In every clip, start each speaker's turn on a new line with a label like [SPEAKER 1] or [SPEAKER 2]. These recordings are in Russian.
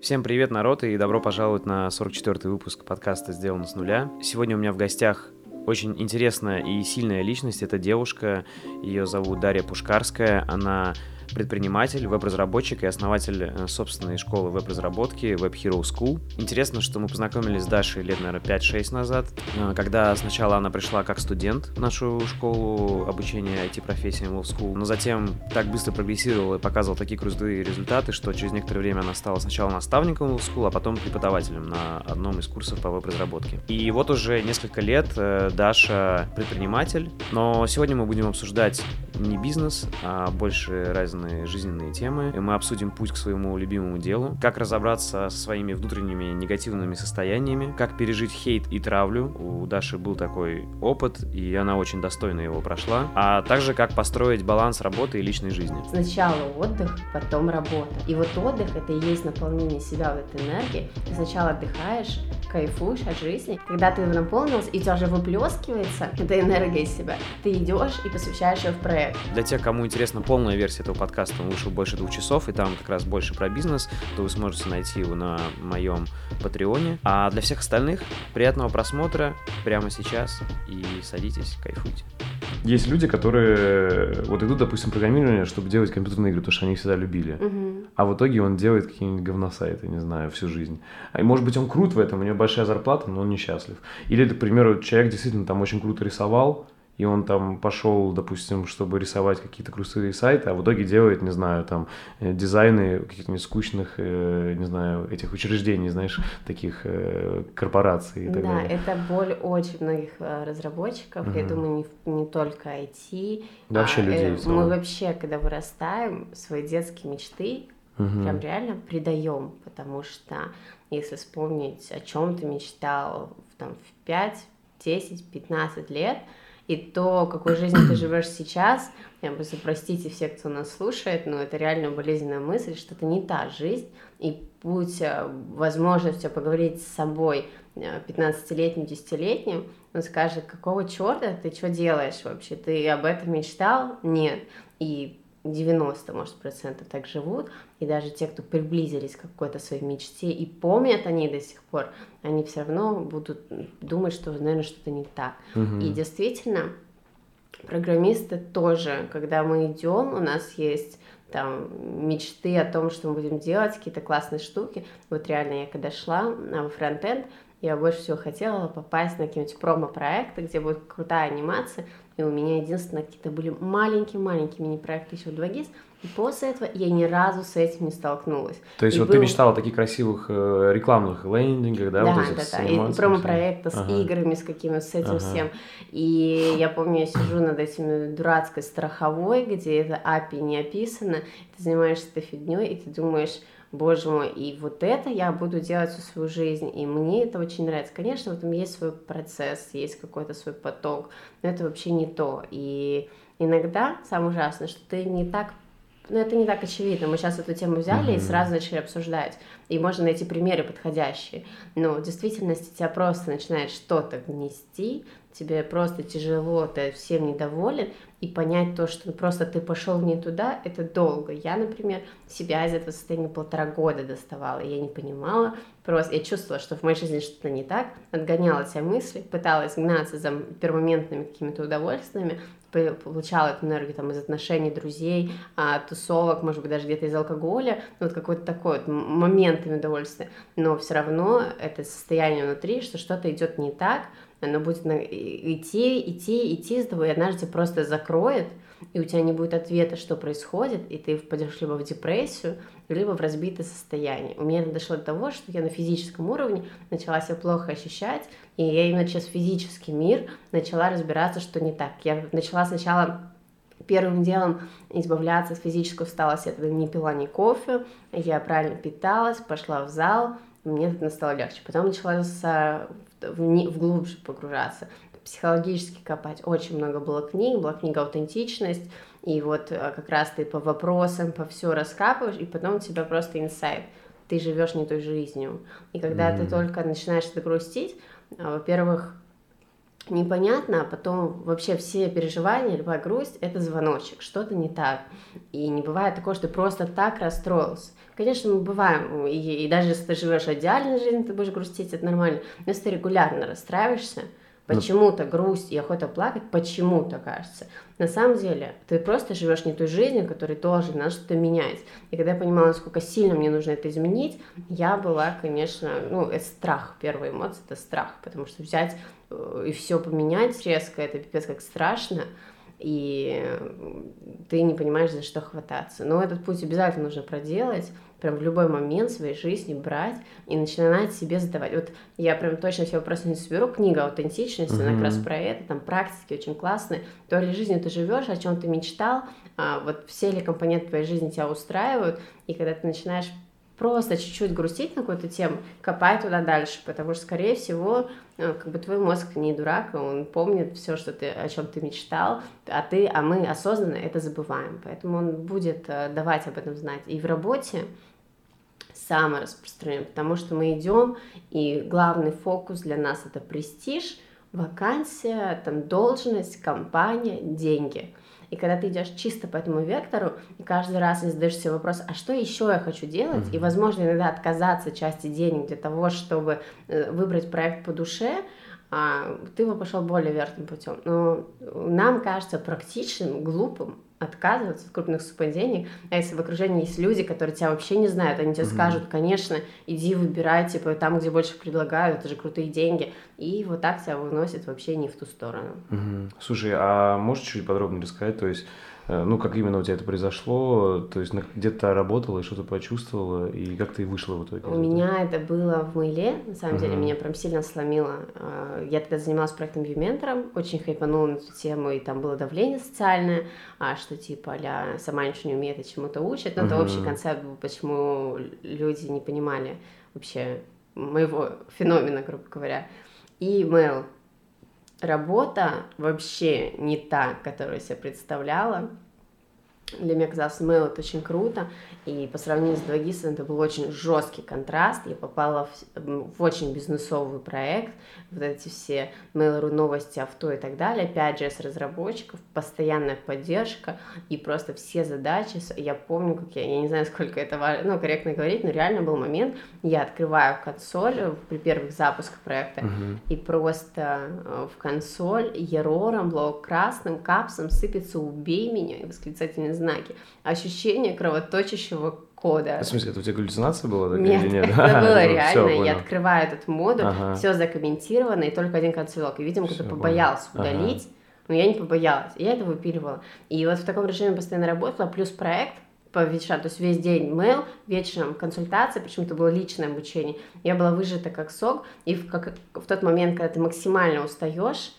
[SPEAKER 1] Всем привет, народ, и добро пожаловать на 44-й выпуск подкаста «Сделано с нуля». Сегодня у меня в гостях очень интересная и сильная личность. Это девушка, ее зовут Дарья Пушкарская. Она предприниматель, веб-разработчик и основатель э, собственной школы веб-разработки Web Hero School. Интересно, что мы познакомились с Дашей лет, наверное, 5-6 назад, э, когда сначала она пришла как студент в нашу школу обучения IT-профессиям Love School, но затем так быстро прогрессировала и показывала такие крутые результаты, что через некоторое время она стала сначала наставником Love School, а потом преподавателем на одном из курсов по веб-разработке. И вот уже несколько лет э, Даша предприниматель, но сегодня мы будем обсуждать не бизнес, а больше разные жизненные темы. И мы обсудим путь к своему любимому делу, как разобраться со своими внутренними негативными состояниями, как пережить хейт и травлю. У Даши был такой опыт, и она очень достойно его прошла. А также как построить баланс работы и личной жизни.
[SPEAKER 2] Сначала отдых, потом работа. И вот отдых — это и есть наполнение себя в этой энергии. Ты сначала отдыхаешь, кайфуешь от жизни. Когда ты наполнился, и у тебя уже выплескивается эта энергия из себя, ты идешь и посвящаешь ее в проект
[SPEAKER 1] для тех, кому интересна полная версия этого подкаста, он вышел больше двух часов, и там как раз больше про бизнес, то вы сможете найти его на моем Патреоне. А для всех остальных приятного просмотра прямо сейчас и садитесь, кайфуйте. Есть люди, которые вот идут, допустим, программирование, чтобы делать компьютерные игры, потому что они всегда любили.
[SPEAKER 2] Угу.
[SPEAKER 1] А в итоге он делает какие-нибудь говносайты, не знаю, всю жизнь. И может быть он крут в этом, у него большая зарплата, но он несчастлив. Или, к примеру, человек действительно там очень круто рисовал, и он там пошел, допустим, чтобы рисовать какие-то крутые сайты, а в итоге делает, не знаю, там э, дизайны каких-нибудь скучных, э, не знаю, этих учреждений, знаешь, таких э, корпораций и так
[SPEAKER 2] да,
[SPEAKER 1] далее.
[SPEAKER 2] Да, это боль очень многих разработчиков, угу. я думаю, не, не только IT.
[SPEAKER 1] Да, вообще а, людей.
[SPEAKER 2] Э, мы вообще, когда вырастаем, свои детские мечты угу. прям реально предаем, потому что если вспомнить, о чем ты мечтал там, в 5, 10, 15 лет, и то, какой жизнью ты живешь сейчас, я просто простите все, кто нас слушает, но это реально болезненная мысль, что это не та жизнь, и будь э, возможностью поговорить с собой 15-летним, э, 10-летним, он скажет, какого черта ты что делаешь вообще, ты об этом мечтал? Нет. И 90, может, процентов так живут, и даже те, кто приблизились к какой-то своей мечте и помнят они до сих пор, они все равно будут думать, что, наверное, что-то не так.
[SPEAKER 1] Угу.
[SPEAKER 2] И действительно, программисты тоже, когда мы идем, у нас есть там мечты о том, что мы будем делать, какие-то классные штуки. Вот реально я когда шла во фронтенд, я больше всего хотела попасть на какие-нибудь промо-проекты, где будет крутая анимация, и у меня единственное какие-то были маленькие-маленькие мини-проекты еще в 2GIS, и после этого я ни разу с этим не столкнулась.
[SPEAKER 1] То есть и вот был... ты мечтала о таких красивых э, рекламных лендингах, да?
[SPEAKER 2] Да,
[SPEAKER 1] вот
[SPEAKER 2] да, да, и промо-проекта с ага. играми, с какими-то, с этим ага. всем. И я помню, я сижу над этим дурацкой страховой, где это API не описано, ты занимаешься этой фигней, и ты думаешь, боже мой, и вот это я буду делать всю свою жизнь, и мне это очень нравится. Конечно, в этом есть свой процесс, есть какой-то свой поток, но это вообще не то. И иногда самое ужасное, что ты не так ну, это не так очевидно. Мы сейчас эту тему взяли mm-hmm. и сразу начали обсуждать. И можно найти примеры подходящие. Но в действительности тебя просто начинает что-то гнести, тебе просто тяжело, ты всем недоволен, и понять то, что просто ты пошел не туда, это долго. Я, например, себя из этого состояния полтора года доставала, я не понимала, просто я чувствовала, что в моей жизни что-то не так, отгоняла эти мысли, пыталась гнаться за пермоментными какими-то удовольствиями, получала эту энергию там из отношений друзей, от тусовок, может быть, даже где-то из алкоголя, ну, вот какой-то такой вот моментами удовольствия, но все равно это состояние внутри, что что-то идет не так, оно будет идти, идти, идти с тобой, и однажды просто закроет, и у тебя не будет ответа, что происходит, и ты впадешь либо в депрессию, либо в разбитое состояние. У меня это дошло до того, что я на физическом уровне начала себя плохо ощущать, и я именно через физический мир начала разбираться, что не так. Я начала сначала первым делом избавляться от физического усталости. Я тогда не пила ни кофе, я правильно питалась, пошла в зал, мне это стало легче. Потом начала с вглубь погружаться, психологически копать. Очень много было книг, была книга «Аутентичность», и вот э, как раз ты по вопросам, по все раскапываешь, и потом у тебя просто инсайт. Ты живешь не той жизнью. И когда mm-hmm. ты только начинаешь это грустить, во-первых, непонятно, а потом вообще все переживания, любая грусть — это звоночек, что-то не так. И не бывает такого, что ты просто так расстроился. Конечно, мы бываем, и, и даже если ты живешь идеальной жизнью, ты будешь грустить, это нормально. Но если ты регулярно расстраиваешься. Почему-то грусть и охота плакать, почему-то кажется. На самом деле, ты просто живешь не той жизнью, которой должен, надо что-то менять. И когда я понимала, насколько сильно мне нужно это изменить, я была, конечно, ну, это страх, первая эмоция, это страх, потому что взять э, и все поменять резко, это пипец как страшно, и ты не понимаешь, за что хвататься. Но этот путь обязательно нужно проделать, прям в любой момент своей жизни брать и начинать себе задавать. Вот я прям точно все вопросы не соберу. Книга аутентичности, mm-hmm. она как раз про это, там практики очень классные. То ли жизнью ты живешь, о чем ты мечтал, а вот все ли компоненты твоей жизни тебя устраивают, и когда ты начинаешь просто чуть-чуть грустить на какую-то тему, копай туда дальше, потому что, скорее всего, э, как бы твой мозг не дурак, он помнит все, что ты, о чем ты мечтал, а ты, а мы осознанно это забываем, поэтому он будет э, давать об этом знать. И в работе, самое распространенное, потому что мы идем, и главный фокус для нас это престиж, вакансия, там должность, компания, деньги. И когда ты идешь чисто по этому вектору, и каждый раз задаешь себе вопрос, а что еще я хочу делать, mm-hmm. и, возможно, иногда отказаться части денег для того, чтобы э, выбрать проект по душе, а, ты бы пошел более верным путем. Но нам кажется практичным, глупым отказываться от крупных денег, а если в окружении есть люди, которые тебя вообще не знают, они тебе mm-hmm. скажут, конечно, иди выбирай, типа, там, где больше предлагают, это же крутые деньги, и вот так тебя выносит вообще не в ту сторону.
[SPEAKER 1] Mm-hmm. Слушай, а можешь чуть подробнее рассказать, то есть ну, как именно у тебя это произошло? То есть где-то работала и что-то почувствовала, и как ты вышла в итоге?
[SPEAKER 2] У меня это было в Мейле, на самом uh-huh. деле, меня прям сильно сломило. Э, я тогда занималась проектом Виментором, очень хайпанула на эту тему, и там было давление социальное, а что типа а сама ничего не умеет и чему-то учит. Но uh-huh. это общий концепт был, почему люди не понимали вообще моего феномена, грубо говоря. И Мэл работа вообще не та, которую я себе представляла. Для меня казалось, Mail это очень круто, и по сравнению с 2GIS это был очень жесткий контраст. Я попала в, в очень бизнесовый проект, вот эти все Mail.ru новости, авто и так далее, 5GS разработчиков, постоянная поддержка и просто все задачи. Я помню, как я, я не знаю, сколько это важно, ну, корректно говорить, но реально был момент, я открываю консоль при первых запусках проекта, uh-huh. и просто э, в консоль ерором, блок красным, капсом сыпется «убей меня» и восклицательные знаки. Ощущение кровоточащего кода.
[SPEAKER 1] В смысле, это у тебя галлюцинация была? Так,
[SPEAKER 2] нет, или нет? это было реально. Все, я открываю этот модуль, ага. все закомментировано, и только один концелок. И, видимо, кто-то побоялся удалить, но я не побоялась. Я это выпиливала. И вот в таком режиме постоянно работала, плюс проект по вечерам, то есть весь день mail, вечером консультация, причем это было личное обучение. Я была выжата как сок, и в, как, в тот момент, когда ты максимально устаешь,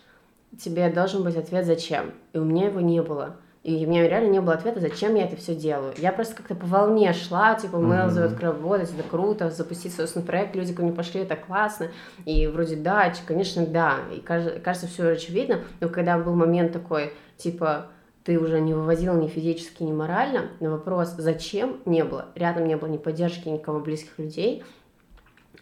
[SPEAKER 2] тебе должен быть ответ «зачем?». И у меня его не было. И у меня реально не было ответа, зачем я это все делаю. Я просто как-то по волне шла, типа, Мэл зовет работать, это круто, запустить собственный проект, люди ко мне пошли, это классно. И вроде да, конечно, да. И кажется, все очевидно. Но когда был момент такой, типа, ты уже не вывозил ни физически, ни морально, на вопрос, зачем, не было. Рядом не было ни поддержки, никого близких людей.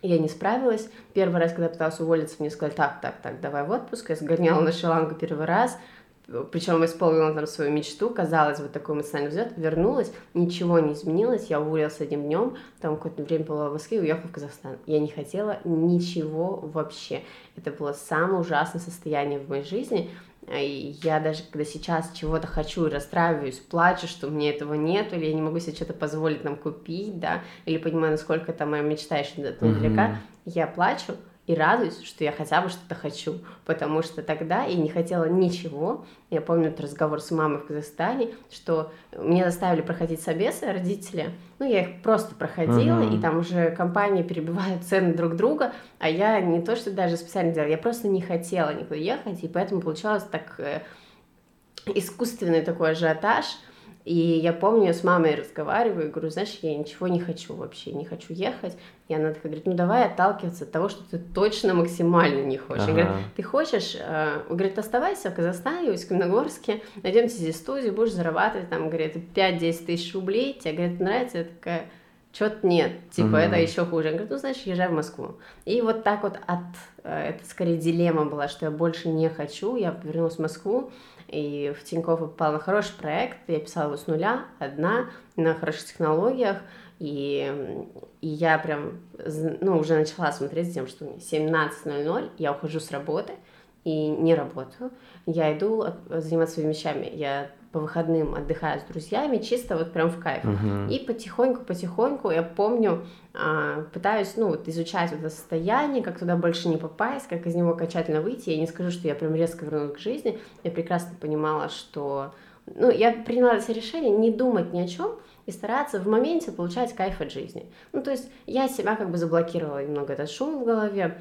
[SPEAKER 2] Я не справилась. Первый раз, когда пыталась уволиться, мне сказали, так, так, так, давай в отпуск. Я сгоняла на Шри-Ланку первый раз, причем исполнила там свою мечту, казалось, вот такой эмоциональный взлет, вернулась, ничего не изменилось, я уволилась одним днем, там какое-то время была в Москве и уехала в Казахстан. Я не хотела ничего вообще. Это было самое ужасное состояние в моей жизни, и я даже когда сейчас чего-то хочу и расстраиваюсь, плачу, что мне этого нет, или я не могу себе что-то позволить нам купить, да, или понимаю, насколько это моя мечта еще далека, mm-hmm. я плачу, и радуюсь, что я хотя бы что-то хочу, потому что тогда я не хотела ничего. Я помню этот разговор с мамой в Казахстане, что мне заставили проходить собесы родители, ну, я их просто проходила, uh-huh. и там уже компании перебивают цены друг друга, а я не то, что даже специально делала, я просто не хотела никуда ехать, и поэтому получалось так э, искусственный такой ажиотаж, и я помню, я с мамой разговариваю говорю, знаешь, я ничего не хочу вообще, не хочу ехать. И она такая говорит, ну давай отталкиваться от того, что ты точно максимально не хочешь. Ага. говорит, ты хочешь, э, говорит, оставайся в Казахстане, в Усть-Каменогорске, найдем тебе студию, будешь зарабатывать там, говорит, 5-10 тысяч рублей, тебе, говорит, нравится? Я такая, что-то нет, типа, mm-hmm. это еще хуже. Я говорю, ну, значит, езжай в Москву. И вот так вот от, э, это скорее дилемма была, что я больше не хочу, я вернулась в Москву, и в Тинькофф попала на хороший проект, я писала его с нуля, одна, на хороших технологиях, и, и я прям, ну, уже начала смотреть с тем, что 17.00 я ухожу с работы и не работаю, я иду заниматься своими вещами, я по выходным отдыхаю с друзьями, чисто вот прям в кайф. Uh-huh. И потихоньку-потихоньку, я помню, а, пытаюсь, ну, вот изучать это состояние, как туда больше не попасть, как из него окончательно выйти. Я не скажу, что я прям резко вернулась к жизни. Я прекрасно понимала, что... Ну, я приняла это решение не думать ни о чем и стараться в моменте получать кайф от жизни. Ну, то есть я себя как бы заблокировала немного этот шум в голове,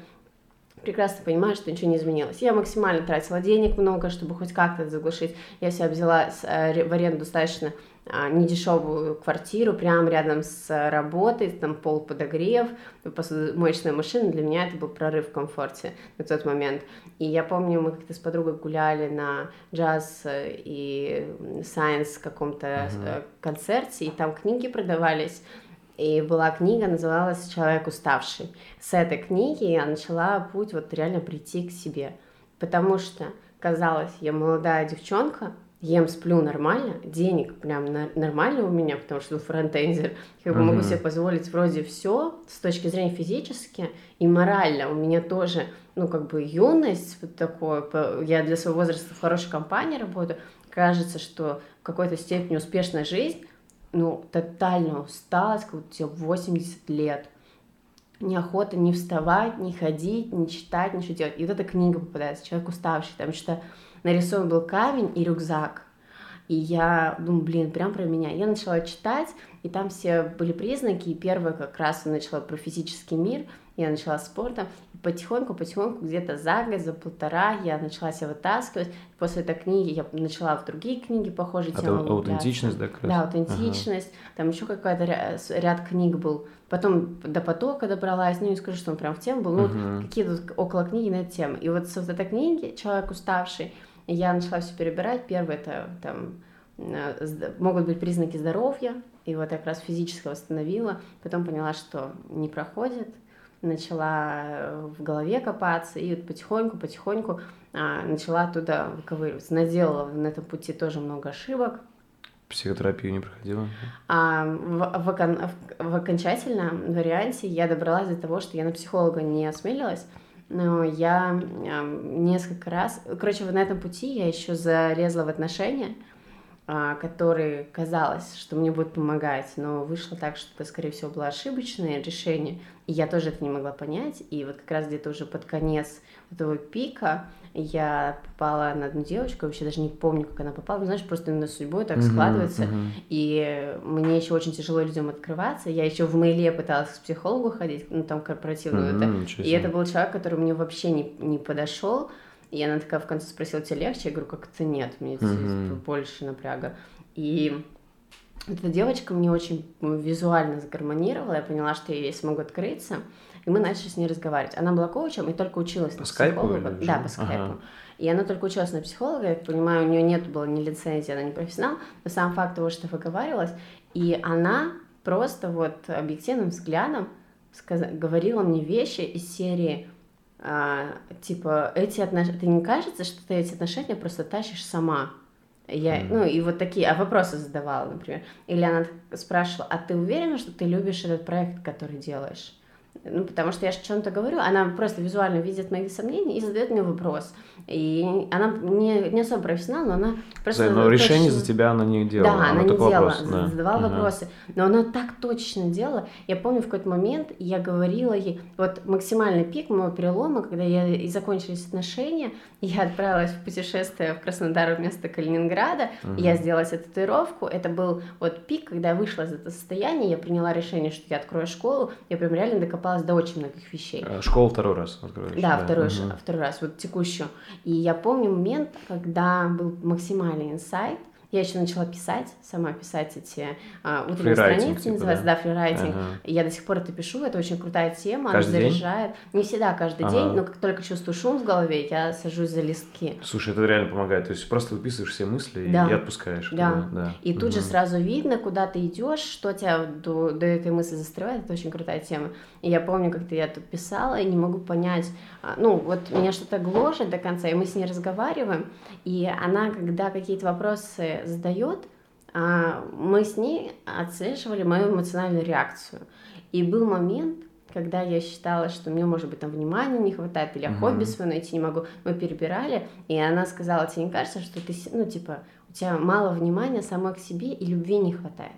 [SPEAKER 2] прекрасно понимаю, что ничего не изменилось. Я максимально тратила денег много, чтобы хоть как-то это заглушить. Я себя взяла э, в аренду достаточно а, недешевую квартиру прямо рядом с работой, там пол подогрев, посудомоечная машина, для меня это был прорыв в комфорте на тот момент. И я помню, мы как-то с подругой гуляли на джаз и сайенс каком-то uh-huh. концерте, и там книги продавались, и была книга, называлась «Человек уставший». С этой книги я начала путь вот реально прийти к себе. Потому что, казалось, я молодая девчонка, ем, сплю нормально, денег прям нормально у меня, потому что ну, фронтендер, как бы могу себе позволить вроде все с точки зрения физически и морально. У меня тоже, ну, как бы юность вот такое, я для своего возраста в хорошей компании работаю, кажется, что в какой-то степени успешная жизнь, ну, тотально усталость, как будто тебе 80 лет. Неохота не вставать, не ходить, не читать, ничего делать. И вот эта книга попадается, человек уставший, там что нарисован был камень и рюкзак. И я думаю, блин, прям про меня. Я начала читать, и там все были признаки, и первое как раз начала про физический мир, я начала спортом, и потихоньку-потихоньку, где-то за год, за полтора я начала себя вытаскивать. После этой книги я начала в другие книги похожие
[SPEAKER 1] а темы аутентичность, да, как
[SPEAKER 2] Да, аутентичность, ага. там еще какой-то ряд, ряд книг был. Потом до потока добралась, ну не скажу, что он прям в тему был, ну угу. какие-то около книги на эту тему. И вот с вот этой книги «Человек уставший» я начала все перебирать. Первое это там э, могут быть признаки здоровья, и вот я как раз физически восстановила, потом поняла, что не проходит, начала э, в голове копаться, и вот потихоньку-потихоньку а, начала оттуда выковыриваться. Наделала на этом пути тоже много ошибок.
[SPEAKER 1] Психотерапию не проходила?
[SPEAKER 2] А, в, в, окон, в, в окончательном варианте я добралась до того, что я на психолога не осмелилась, но я э, несколько раз... Короче, на этом пути я еще залезла в отношения, э, которые казалось, что мне будут помогать, но вышло так, что это, скорее всего, было ошибочное решение, и я тоже это не могла понять, и вот как раз где-то уже под конец этого пика я попала на одну девочку, вообще даже не помню, как она попала, но, знаешь, просто на судьбой так uh-huh, складывается, uh-huh. и мне еще очень тяжело людям открываться, я еще в мейле пыталась к психологу ходить, ну, там, корпоративную, uh-huh, это, и это был человек, который мне вообще не, не подошел, и она такая в конце спросила, тебе легче? Я говорю, как это нет, мне uh-huh. больше напряга. И эта девочка мне очень визуально сгармонировала, я поняла, что я ей смогу открыться, и мы начали с ней разговаривать. Она была коучем и только училась по на
[SPEAKER 1] скайпу
[SPEAKER 2] психолога. Да, по скайпу. Ага. И она только училась на психолога, я понимаю, у нее нет было ни лицензии, она не профессионал, но сам факт того, что выговаривалась, и она просто вот объективным взглядом сказ... говорила мне вещи из серии а, типа эти отношения, ты не кажется, что ты эти отношения просто тащишь сама? Я, mm. ну, и вот такие, а вопросы задавала, например. Или она спрашивала, а ты уверена, что ты любишь этот проект, который делаешь? Ну, потому что я о чем-то говорю, она просто визуально видит мои сомнения и задает мне вопрос. И она не, не особо профессионал, но она просто...
[SPEAKER 1] Да, но решение за тебя она не делала.
[SPEAKER 2] Да, она, она не делала, вопрос, да. задавала угу. вопросы, но она так точно делала. Я помню, в какой-то момент я говорила ей, вот максимальный пик моего перелома, когда я и закончились отношения, я отправилась в путешествие в Краснодар вместо Калининграда, угу. я сделала себе татуировку, это был вот пик, когда я вышла из этого состояния, я приняла решение, что я открою школу, я прям реально докопалась до очень многих вещей.
[SPEAKER 1] А, школу второй раз открыла?
[SPEAKER 2] Да, да, второй, угу. второй раз, вот текущую. И я помню момент, когда был максимальный инсайт, я еще начала писать, сама писать эти а, утренние страницы, типа, называется, да, да фрирайтинг. Ага. Я до сих пор это пишу, это очень крутая тема,
[SPEAKER 1] каждый
[SPEAKER 2] она заряжает. День? Не всегда каждый ага. день, но как только чувствую шум в голове, я сажусь за листки.
[SPEAKER 1] Слушай, это реально помогает. То есть просто выписываешь все мысли да. и отпускаешь.
[SPEAKER 2] Да. да. И угу. тут же сразу видно, куда ты идешь, что тебя до, до этой мысли застревает. Это очень крутая тема. И я помню, как-то я тут писала, и не могу понять, а, ну, вот меня что-то гложет до конца, и мы с ней разговариваем, и она, когда какие-то вопросы задает, а, мы с ней отслеживали мою эмоциональную реакцию. И был момент, когда я считала, что мне, может быть, там внимания не хватает, или я mm-hmm. хобби свое найти не могу, мы перебирали, и она сказала, тебе не кажется, что ты, ну, типа, у тебя мало внимания самой к себе и любви не хватает?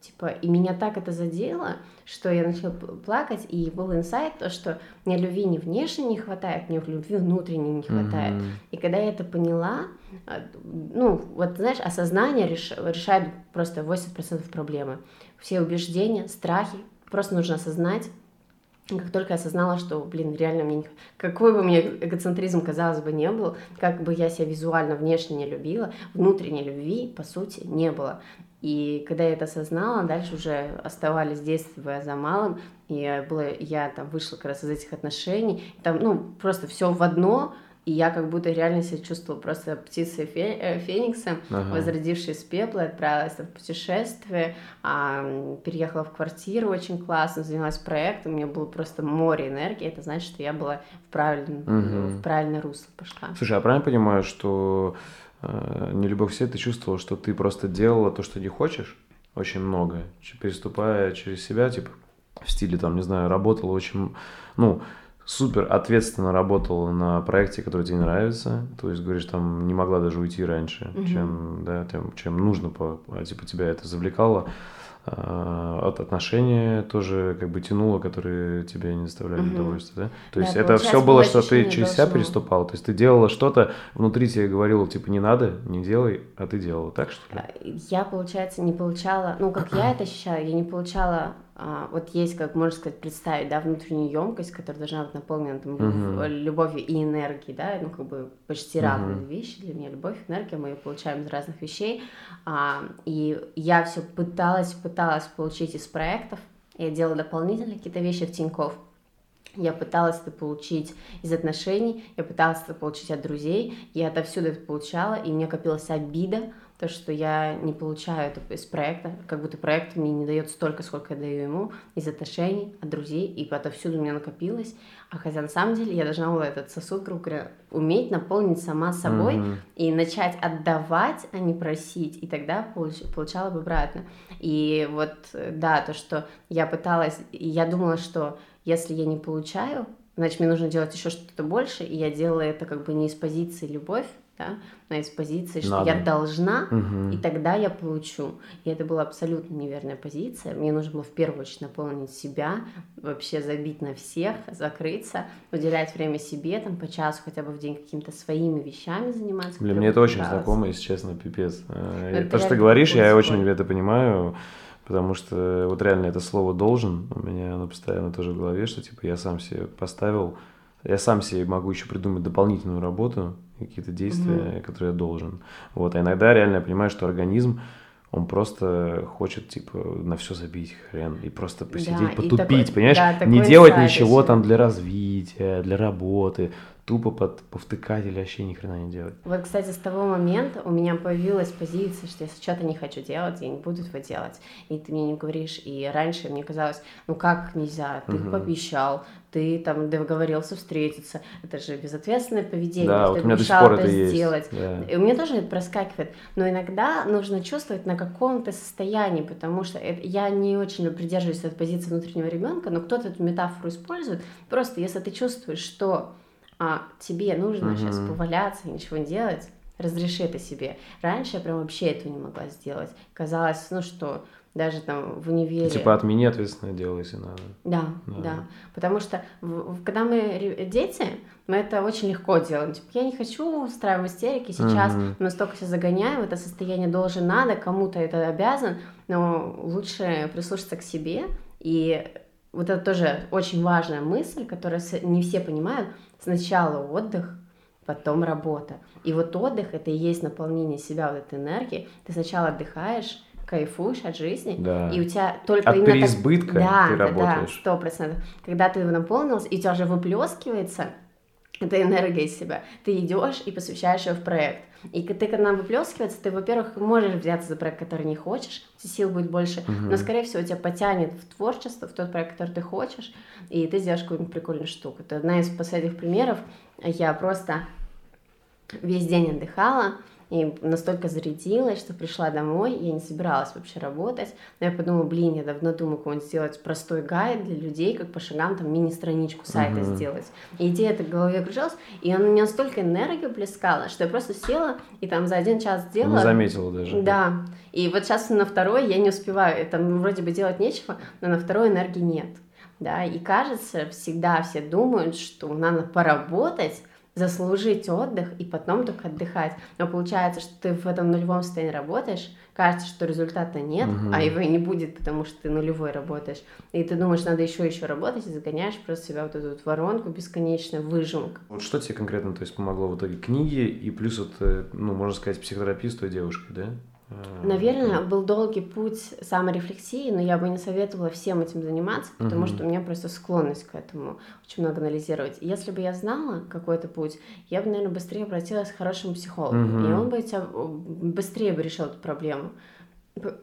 [SPEAKER 2] Типа, и меня так это задело, что я начала плакать, и был инсайт, то, что мне любви не внешне не хватает, мне любви внутренней не хватает. Mm-hmm. И когда я это поняла, а, ну, вот, знаешь, осознание реш... решает просто 80% проблемы. Все убеждения, страхи, просто нужно осознать, как только я осознала, что, блин, реально мне... Какой бы мне эгоцентризм, казалось бы, не был, как бы я себя визуально, внешне не любила, внутренней любви, по сути, не было. И когда я это осознала, дальше уже оставались действия за малым, и было, я там вышла как раз из этих отношений, там, ну, просто все в одно, и я как будто реально себя чувствовала просто птицей фе- э, фениксом, ага. возродившись из пепла, отправилась в путешествие, а, переехала в квартиру очень классно, занялась проектом, у меня было просто море энергии, это значит, что я была в правильном, угу. в правильное русло пошла.
[SPEAKER 1] Слушай, а правильно понимаю, что не любовь все ты чувствовала, что ты просто делала то, что не хочешь, очень много, переступая через себя, типа, в стиле, там, не знаю, работала очень, ну, супер ответственно работала на проекте, который тебе нравится. То есть, говоришь, там не могла даже уйти раньше, угу. чем, да, тем, чем нужно, по, а, типа тебя это завлекало. А, от отношения тоже как бы тянуло, которые тебе не доставляли угу. удовольствия, да? То есть да, это все было, что ты через себя переступал, то есть ты делала что-то, внутри тебе говорила, типа, не надо, не делай, а ты делала, так что ли?
[SPEAKER 2] Я, получается, не получала, ну, как я это ощущаю, я не получала а, вот есть, как можно сказать, представить, да, внутреннюю емкость, которая должна быть наполнена там, uh-huh. любовью и энергией, да, ну, как бы почти uh-huh. разные вещи для меня, любовь, энергия, мы ее получаем из разных вещей, а, и я все пыталась, пыталась получить из проектов, я делала дополнительные какие-то вещи в Тинькофф, я пыталась это получить из отношений, я пыталась это получить от друзей, я отовсюду это получала, и мне копилась обида, то, что я не получаю это из проекта, как будто проект мне не дает столько, сколько я даю ему, из отношений, от друзей, и отовсюду у меня накопилось. А хотя на самом деле я должна была этот сосуд, грубо говоря, уметь наполнить сама собой mm-hmm. и начать отдавать, а не просить, и тогда получ, получала бы обратно. И вот, да, то, что я пыталась, я думала, что если я не получаю, значит, мне нужно делать еще что-то больше, и я делала это как бы не из позиции любовь, да, но из позиции, что Надо. я должна, угу. и тогда я получу. И это была абсолютно неверная позиция. Мне нужно было в первую очередь наполнить себя, вообще забить на всех, закрыться, уделять время себе, там по часу хотя бы в день какими-то своими вещами заниматься.
[SPEAKER 1] Для меня это очень знакомо, если честно, пипец. Э, это То, что ты говоришь, я очень это понимаю. Потому что вот реально это слово должен у меня оно постоянно тоже в голове, что типа я сам себе поставил, я сам себе могу еще придумать дополнительную работу, какие-то действия, mm-hmm. которые я должен. Вот, а иногда реально я понимаю, что организм, он просто хочет, типа, на все забить хрен и просто посидеть, да, потупить, такой, понимаешь? Да, не делать ничего там для развития, для работы тупо под, повтыкать или вообще ни хрена не делать.
[SPEAKER 2] Вот, кстати, с того момента у меня появилась позиция, что если что-то не хочу делать, я не буду этого делать. И ты мне не говоришь. И раньше мне казалось, ну как нельзя, ты угу. пообещал, ты там договорился встретиться. Это же безответственное поведение.
[SPEAKER 1] Да, вот до сих пор это сделать.
[SPEAKER 2] Есть. Да. И у меня тоже это проскакивает. Но иногда нужно чувствовать на каком-то состоянии, потому что это, я не очень придерживаюсь этой позиции внутреннего ребенка, но кто-то эту метафору использует. Просто если ты чувствуешь, что а тебе нужно угу. сейчас поваляться и ничего не делать, разреши это себе. Раньше я прям вообще этого не могла сделать. Казалось, ну что, даже там в универе...
[SPEAKER 1] Типа отмени ответственное дело, если надо.
[SPEAKER 2] Да, да. да. Потому что когда мы дети, мы это очень легко делаем. Типа, я не хочу устраивать истерики сейчас, угу. мы настолько себя загоняем это состояние должен, надо, кому-то это обязан, но лучше прислушаться к себе и вот это тоже очень важная мысль, которую не все понимают. Сначала отдых, потом работа. И вот отдых это и есть наполнение себя вот этой энергией. Ты сначала отдыхаешь, кайфуешь от жизни,
[SPEAKER 1] да.
[SPEAKER 2] и у тебя только
[SPEAKER 1] от
[SPEAKER 2] именно
[SPEAKER 1] переизбытка
[SPEAKER 2] так... да,
[SPEAKER 1] ты
[SPEAKER 2] да,
[SPEAKER 1] работаешь.
[SPEAKER 2] Да, сто процентов. Когда ты наполнился, и у тебя уже выплескивается эта энергия из себя, ты идешь и посвящаешь ее в проект. И ты, когда она выплескивается, ты, во-первых, можешь взяться за проект, который не хочешь, сил будет больше, угу. но, скорее всего, тебя потянет в творчество, в тот проект, который ты хочешь, и ты сделаешь какую-нибудь прикольную штуку. Это одна из последних примеров. Я просто весь день отдыхала, и настолько зарядилась, что пришла домой, я не собиралась вообще работать, но я подумала, блин, я давно думаю, какой-нибудь сделать простой гайд для людей, как по шагам там мини-страничку сайта uh-huh. сделать. И идея эта в голове кружалась, и она меня настолько энергию плескала, что я просто села и там за один час сделала.
[SPEAKER 1] Не заметила даже.
[SPEAKER 2] Да. И вот сейчас на второй я не успеваю, там вроде бы делать нечего, но на второй энергии нет. Да, и кажется, всегда все думают, что надо поработать, заслужить отдых и потом только отдыхать. Но получается, что ты в этом нулевом состоянии работаешь, кажется, что результата нет, угу. а его и не будет, потому что ты нулевой работаешь. И ты думаешь, надо еще еще работать, и загоняешь просто себя вот эту вот воронку бесконечную, выжимку.
[SPEAKER 1] Вот что тебе конкретно то есть, помогло в итоге? Книги и плюс вот, э, ну, можно сказать, психотерапия с той девушкой, да?
[SPEAKER 2] Наверное, был долгий путь саморефлексии, но я бы не советовала всем этим заниматься, потому угу. что у меня просто склонность к этому очень много анализировать. Если бы я знала какой-то путь, я бы, наверное, быстрее обратилась к хорошему психологу, угу. и он бы тебя быстрее бы решил эту проблему. По,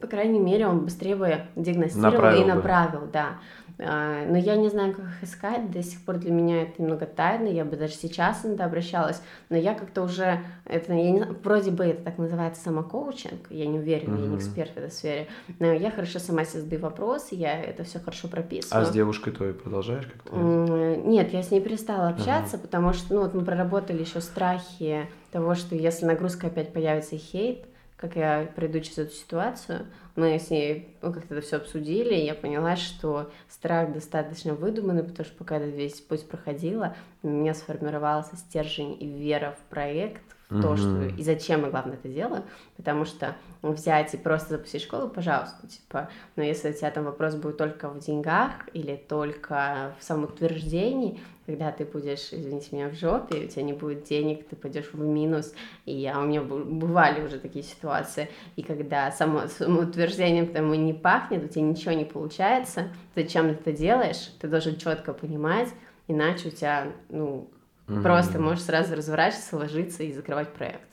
[SPEAKER 2] по крайней мере, он быстрее бы диагностировал направил и направил, бы. да. А, но я не знаю, как их искать, до сих пор для меня это немного тайно, я бы даже сейчас иногда обращалась, но я как-то уже, это, я не, вроде бы это так называется самокоучинг, я не уверена, mm-hmm. я не эксперт в этой сфере, но я хорошо сама себе задаю вопросы, я это все хорошо прописываю.
[SPEAKER 1] А с девушкой твоей продолжаешь как-то?
[SPEAKER 2] Нет, я с ней перестала общаться, uh-huh. потому что, ну вот мы проработали еще страхи того, что если нагрузка опять появится и хейт, как я пройду через эту ситуацию, мы с ней ну, как-то это все обсудили, и я поняла, что страх достаточно выдуманный, потому что пока этот весь путь проходила, у меня сформировался стержень и вера в проект, в то, что и зачем я, главное, это делаю, потому что взять и просто запустить школу, пожалуйста, типа, но если у тебя там вопрос будет только в деньгах или только в самоутверждении, когда ты будешь, извините меня, в жопе, у тебя не будет денег, ты пойдешь в минус, и я, у меня бывали уже такие ситуации, и когда само, самоутверждением тому не пахнет, у тебя ничего не получается, зачем ты это делаешь, ты должен четко понимать, иначе у тебя, ну, Угу. Просто можешь сразу разворачиваться, ложиться и закрывать проект.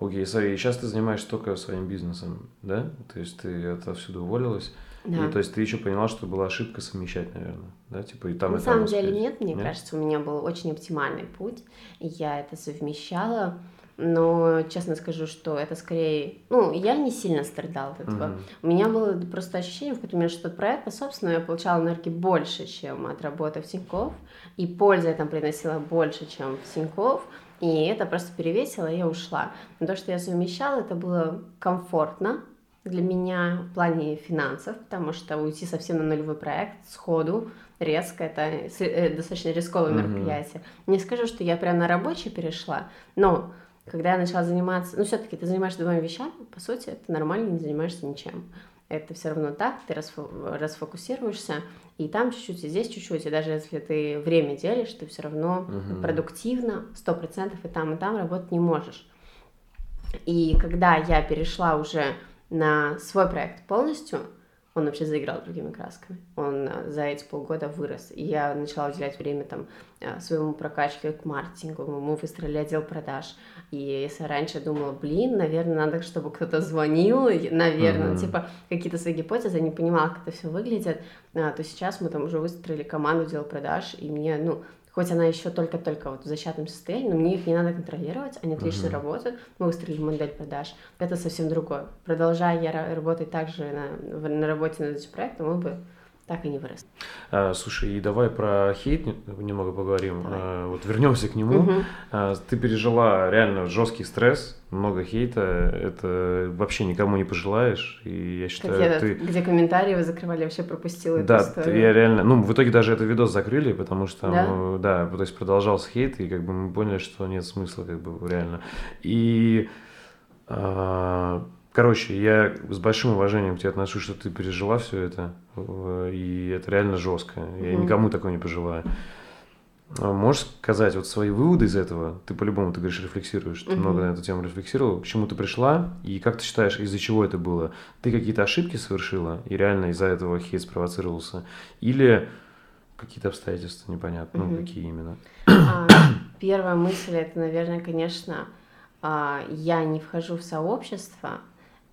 [SPEAKER 1] Окей, okay, смотри, сейчас ты занимаешься только своим бизнесом, да? То есть ты отсюда уволилась. Да. И то есть ты еще поняла, что была ошибка совмещать, наверное, да? Типа и там
[SPEAKER 2] На
[SPEAKER 1] и
[SPEAKER 2] самом
[SPEAKER 1] там
[SPEAKER 2] деле нет, мне нет? кажется, у меня был очень оптимальный путь. Я это совмещала но честно скажу, что это скорее, ну, я не сильно страдала от этого. Mm-hmm. У меня было просто ощущение в какой-то момент, что от проекта, собственно, я получала энергии больше, чем от работы в Тинькофф, и пользы я там приносила больше, чем в Тинькофф, и это просто перевесило, и я ушла. Но то, что я совмещала, это было комфортно для меня в плане финансов, потому что уйти совсем на нулевой проект сходу, резко, это э, достаточно рисковое mm-hmm. мероприятие. Не скажу, что я прям на рабочий перешла, но когда я начала заниматься, ну, все-таки ты занимаешься двумя вещами, по сути, ты нормально не занимаешься ничем. Это все равно так, ты расфо расфокусируешься, и там чуть-чуть, и здесь чуть-чуть, и даже если ты время делишь, ты все равно угу. продуктивно, сто процентов и там, и там работать не можешь. И когда я перешла уже на свой проект полностью, он вообще заиграл другими красками. Он э, за эти полгода вырос. И я начала уделять время там э, своему прокачке к маркетингу. Мы выстроили отдел продаж. И если раньше думала, блин, наверное, надо, чтобы кто-то звонил, наверное, mm-hmm. типа какие-то свои гипотезы, я не понимала, как это все выглядит, а, то сейчас мы там уже выстроили команду отдел продаж, и мне, ну, хоть она еще только-только вот в зачатном состоянии, но мне их не надо контролировать, они отлично uh-huh. работают, мы выстроили модель продаж. Это совсем другое. Продолжая я работать также на, на работе над этим проектом, мы бы так и не вырос.
[SPEAKER 1] А, слушай, и давай про хейт немного поговорим. А, вот вернемся к нему. Угу. А, ты пережила реально жесткий стресс, много хейта. Это вообще никому не пожелаешь. И я считаю,
[SPEAKER 2] я,
[SPEAKER 1] ты...
[SPEAKER 2] где комментарии вы закрывали, вообще пропустила
[SPEAKER 1] да,
[SPEAKER 2] эту историю.
[SPEAKER 1] я реально, ну, в итоге даже этот видос закрыли, потому что, да? Ну, да, то есть продолжался хейт, и как бы мы поняли, что нет смысла, как бы реально. И а, Короче, я с большим уважением к тебе отношусь, что ты пережила все это, и это реально жестко. Я никому такого не пожелаю. А можешь сказать вот свои выводы из этого? Ты по-любому, ты говоришь, рефлексируешь, ты mm-hmm. много на эту тему рефлексировал. К чему ты пришла и как ты считаешь, из-за чего это было? Ты какие-то ошибки совершила и реально из-за этого хейт спровоцировался? Или какие-то обстоятельства непонятно, mm-hmm. ну какие именно?
[SPEAKER 2] А, первая мысль это, наверное, конечно, а, я не вхожу в сообщество,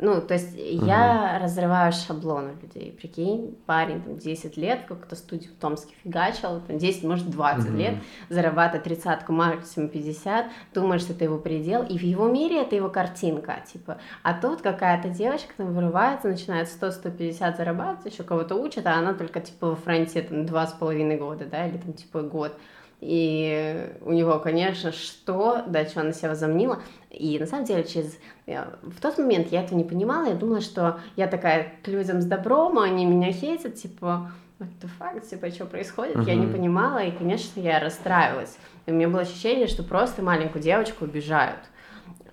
[SPEAKER 2] ну, то есть угу. я разрываю шаблоны людей. Прикинь, парень там 10 лет в какой-то студии в Томске фигачил, там 10, может 20 угу. лет, зарабатывает тридцатку, максимум 50, думает, что это его предел, и в его мире это его картинка, типа. А тут какая-то девочка там вырывается, начинает 100-150 зарабатывать, еще кого-то учат, а она только типа во Франции там два с половиной года, да, или там типа год. И у него, конечно, что, да, что она себя возомнила. И на самом деле через... В тот момент я этого не понимала, я думала, что я такая к людям с добром, а они меня хейтят, типа, what the fuck, типа, что происходит, uh-huh. я не понимала, и, конечно, я расстраивалась. И у меня было ощущение, что просто маленькую девочку убежают.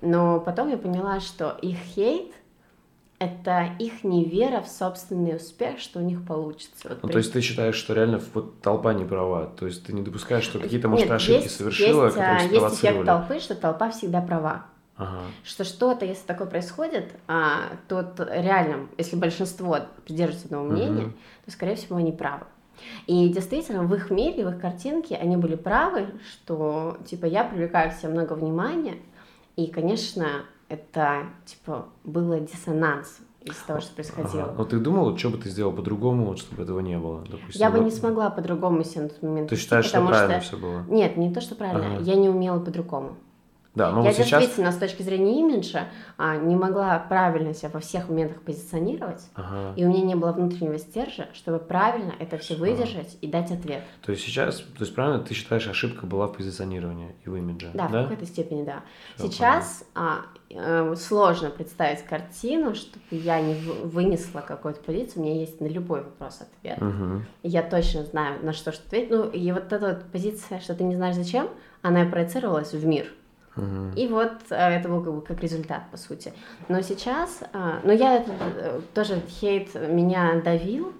[SPEAKER 2] Но потом я поняла, что их хейт это их невера в собственный успех, что у них получится.
[SPEAKER 1] Вот ну, при... то есть ты считаешь, что реально вот толпа не права? То есть ты не допускаешь, что какие-то, может, Нет, ошибки есть, совершила,
[SPEAKER 2] есть, которые Есть эффект толпы, что толпа всегда права. Ага. Что что-то, если такое происходит, а, то реально, если большинство придерживается одного мнения, угу. то, скорее всего, они правы. И действительно, в их мире, в их картинке они были правы, что, типа, я привлекаю себе много внимания, и, конечно, это, типа, было диссонанс из того, что происходило. Ага.
[SPEAKER 1] Но ты думала, что бы ты сделал по-другому, вот, чтобы этого не было?
[SPEAKER 2] Допустим, я бы не смогла по-другому себе на тот момент.
[SPEAKER 1] Ты считаешь, что правильно что... все было?
[SPEAKER 2] Нет, не то, что правильно. Ага. Я не умела по-другому.
[SPEAKER 1] Да, но
[SPEAKER 2] я
[SPEAKER 1] вот сейчас...
[SPEAKER 2] действительно с точки зрения имиджа а, не могла правильно себя во всех моментах позиционировать, ага. и у меня не было внутреннего стержа, чтобы правильно это все выдержать ага. и дать ответ.
[SPEAKER 1] То есть сейчас, то есть правильно ты считаешь, ошибка была в позиционировании и в имидже?
[SPEAKER 2] Да, да? в какой-то степени, да. Все, сейчас а, э, сложно представить картину, чтобы я не вынесла какую-то позицию, у меня есть на любой вопрос ответ. Угу. Я точно знаю, на что что ответить. Ну, и вот эта вот позиция, что ты не знаешь зачем, она проецировалась в мир. И вот а, это был как, бы, как результат, по сути. Но сейчас, а, но я э, тоже хейт меня давил,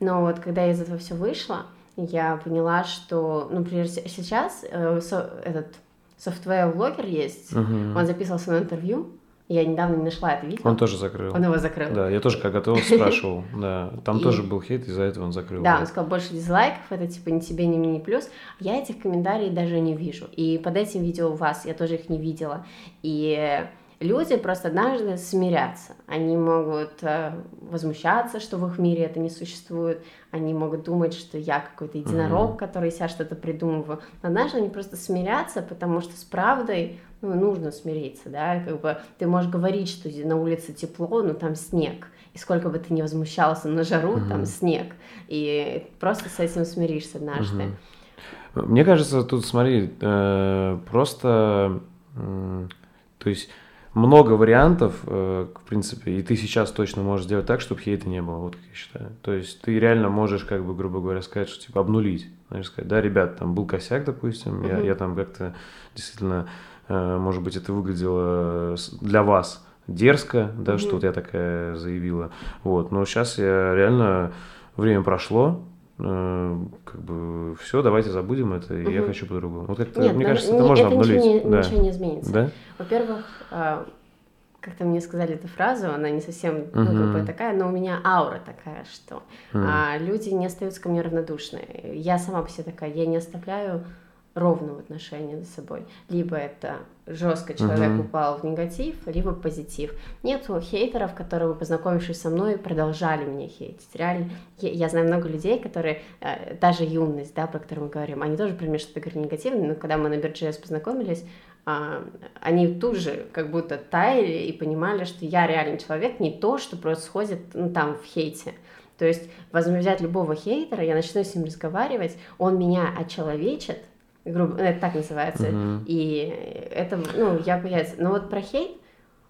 [SPEAKER 2] но вот когда я из этого все вышла, я поняла, что, ну, например, сейчас э, этот софтвер-блогер есть, uh-huh. он записывал свое интервью, я недавно не нашла это видео.
[SPEAKER 1] Он тоже закрыл.
[SPEAKER 2] Он его закрыл.
[SPEAKER 1] Да, я тоже, как готовился, спрашивал. Да, там тоже был хейт, из-за этого он закрыл.
[SPEAKER 2] Да, он сказал, больше дизлайков, это типа ни тебе, ни мне, ни плюс. Я этих комментариев даже не вижу. И под этим видео у вас я тоже их не видела. И люди просто однажды смирятся. Они могут э, возмущаться, что в их мире это не существует. Они могут думать, что я какой-то единорог, mm-hmm. который себя что-то придумываю. Но однажды они просто смирятся, потому что с правдой ну, нужно смириться, да, как бы ты можешь говорить, что на улице тепло, но там снег, и сколько бы ты ни возмущался на жару, угу. там снег, и просто с этим смиришься однажды.
[SPEAKER 1] Угу. Мне кажется, тут, смотри, э, просто, то есть много вариантов, э, в принципе, и ты сейчас точно можешь сделать так, чтобы хейта не было, вот как я считаю. То есть ты реально можешь, как бы, грубо говоря, сказать, что типа обнулить. Знаешь, сказать, да, ребят, там был косяк, допустим, угу. я, я там как-то действительно может быть, это выглядело для вас дерзко, да, mm-hmm. что вот я такая заявила. Вот, но сейчас я реально время прошло, э, как бы все, давайте забудем это, и угу. я хочу по-другому. Вот как Нет, мне кажется, это не, можно это обнулить.
[SPEAKER 2] Ничего не, да. ничего не изменится. Да? Во-первых, э, как-то мне сказали эту фразу, она не совсем uh-huh. ну, грубая такая, но у меня аура такая, что uh-huh. а, люди не остаются ко мне равнодушны. Я сама по себе такая, я не оставляю ровно в отношении с собой. Либо это жестко человек uh-huh. упал в негатив, либо позитив. Нету хейтеров, которые познакомившись со мной, продолжали меня хейтить. Реально, я, я знаю много людей, которые, э, даже юность, да, про которую мы говорим, они тоже про меня что-то говорили негативное, но когда мы на Бирджес познакомились, э, они тут же как будто таяли и понимали, что я реальный человек, не то, что происходит ну, там в хейте. То есть, возьму взять любого хейтера, я начну с ним разговаривать, он меня очеловечит, грубо, это так называется. Uh-huh. И это, ну, я боюсь. Но вот про хейт,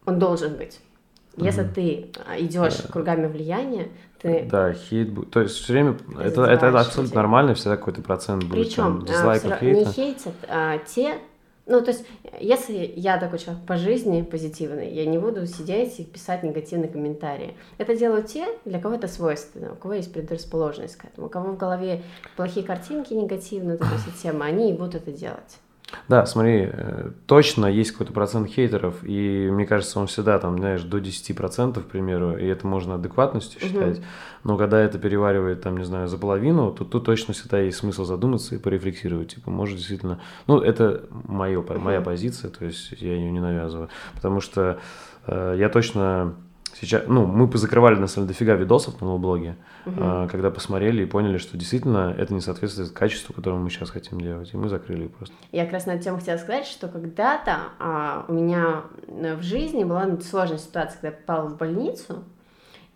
[SPEAKER 2] он должен быть. Если uh-huh. ты идешь uh-huh. кругами влияния, ты...
[SPEAKER 1] Да, хейт, то есть все время, это, это абсолютно нормально, всегда какой-то процент будет
[SPEAKER 2] Причем, там, дизлайков, а, хейта. не хейтят а, те, Ну, то есть, если я такой человек по жизни позитивный, я не буду сидеть и писать негативные комментарии. Это делают те, для кого это свойственно, у кого есть предрасположенность к этому, у кого в голове плохие картинки негативные, вот эти все темы, они и будут это делать.
[SPEAKER 1] Да, смотри, э, точно есть какой-то процент хейтеров, и мне кажется, он всегда там, знаешь, до 10%, к примеру, и это можно адекватностью считать, угу. но когда это переваривает, там, не знаю, за половину, то тут точно всегда есть смысл задуматься и порефлексировать, типа, может, действительно, ну, это моё, угу. моя позиция, то есть я ее не навязываю, потому что э, я точно сейчас, ну, мы позакрывали, на самом деле, дофига видосов на блоге, угу. а, когда посмотрели и поняли, что действительно это не соответствует качеству, которое мы сейчас хотим делать, и мы закрыли просто.
[SPEAKER 2] Я как раз на эту тему хотела сказать, что когда-то а, у меня в жизни была сложная ситуация, когда я попала в больницу,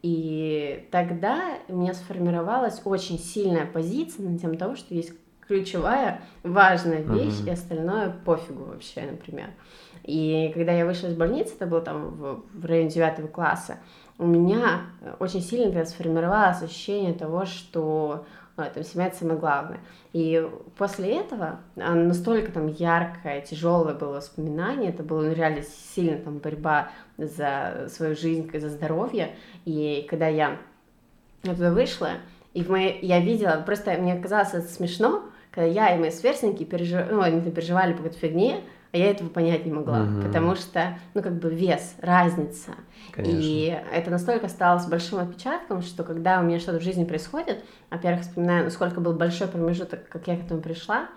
[SPEAKER 2] и тогда у меня сформировалась очень сильная позиция на тему того, что есть ключевая, важная вещь, угу. и остальное пофигу вообще, например. И когда я вышла из больницы, это было там в, в районе девятого класса, у меня очень сильно тогда сформировалось ощущение того, что ну, там, семья это самое главное. И после этого а, настолько там яркое, тяжелое было воспоминание, это было ну, реально сильно там борьба за свою жизнь, за здоровье. И когда я оттуда вышла, и моей, я видела, просто мне казалось это смешно, когда я и мои сверстники пережив... ну, они переживали по какой-то фигне, а я этого понять не могла, угу. потому что, ну, как бы вес, разница. Конечно. И это настолько осталось большим отпечатком, что когда у меня что-то в жизни происходит, во-первых, вспоминаю, насколько был большой промежуток, как я к этому пришла,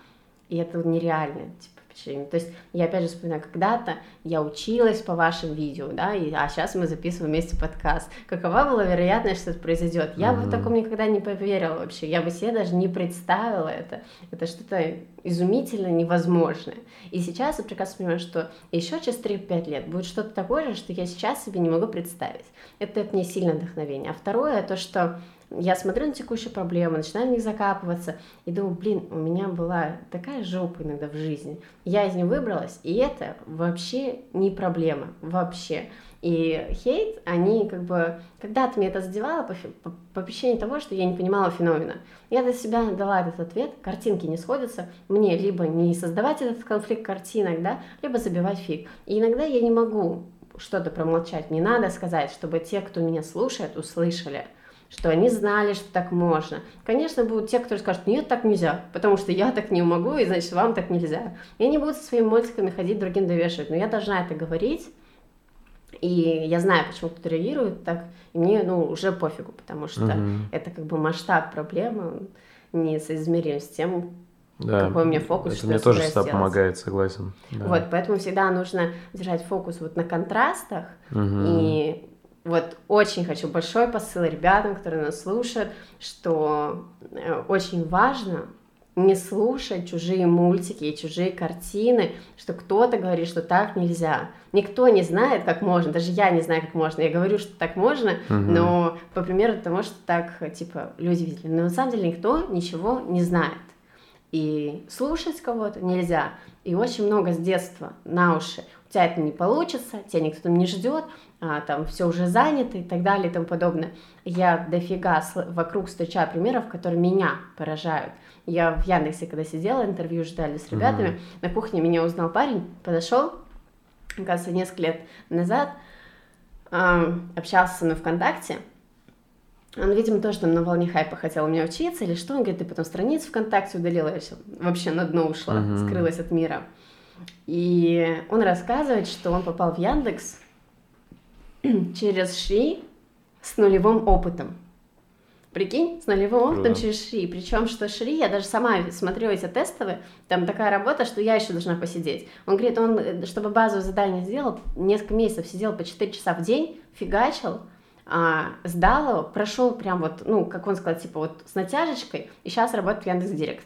[SPEAKER 2] и это нереально. Типа, впечатление. То есть я опять же вспоминаю, когда-то я училась по вашим видео, да, и, а сейчас мы записываем вместе подкаст. Какова была вероятность, что это произойдет? Я mm-hmm. бы в таком никогда не поверила вообще. Я бы себе даже не представила это. Это что-то изумительно невозможное. И сейчас я прекрасно понимаю, что еще через 3-5 лет будет что-то такое же, что я сейчас себе не могу представить. Это, это мне сильное вдохновение. А второе, то, что я смотрю на текущие проблемы, начинаю в них закапываться и думаю, блин, у меня была такая жопа иногда в жизни. Я из нее выбралась, и это вообще не проблема, вообще. И хейт, они как бы... Когда-то мне это задевало по, по, по причине того, что я не понимала феномена. Я для себя дала этот ответ, картинки не сходятся, мне либо не создавать этот конфликт картинок, да, либо забивать фиг. И иногда я не могу что-то промолчать, не надо сказать, чтобы те, кто меня слушает, услышали – что они знали, что так можно. Конечно, будут те, которые скажут, нет, так нельзя, потому что я так не могу, и значит, вам так нельзя. И они будут со своими мультиками ходить, другим довешивать, но я должна это говорить, и я знаю, почему кто-то реагирует так, и мне, ну, уже пофигу, потому что угу. это как бы масштаб проблемы несоизмерим с тем, да, какой у меня фокус,
[SPEAKER 1] это что мне тоже всегда сделать. помогает, согласен.
[SPEAKER 2] Да. Вот, поэтому всегда нужно держать фокус вот на контрастах угу. и вот очень хочу большой посыл ребятам, которые нас слушают, что э, очень важно не слушать чужие мультики и чужие картины, что кто-то говорит, что так нельзя. Никто не знает, как можно, даже я не знаю, как можно. Я говорю, что так можно, угу. но по примеру того, что так, типа, люди видели. Но на самом деле никто ничего не знает. И слушать кого-то нельзя. И очень много с детства на уши. У тебя это не получится, тебя никто там не ждет, а, там все уже занято и так далее и тому подобное. Я дофига вокруг встречаю примеров, которые меня поражают. Я в Яндексе, когда сидела, интервью ждали с ребятами, mm-hmm. на кухне меня узнал парень, подошел, оказывается, несколько лет назад, э, общался со мной ВКонтакте, он, видимо, тоже там на волне хайпа хотел у меня учиться или что. Он говорит, ты потом страницу ВКонтакте удалила, я все вообще на дно ушла, uh-huh. скрылась от мира. И он рассказывает, что он попал в Яндекс через ШРИ с нулевым опытом. Прикинь, с нулевым опытом Круто. через ШРИ. Причем, что ШРИ, я даже сама смотрю эти тестовые, там такая работа, что я еще должна посидеть. Он говорит, он, э, чтобы базовое задание сделал, несколько месяцев сидел по 4 часа в день, фигачил, а, сдал его, прошел прям вот, ну, как он сказал, типа вот с натяжечкой, и сейчас работает в Яндекс.Директ.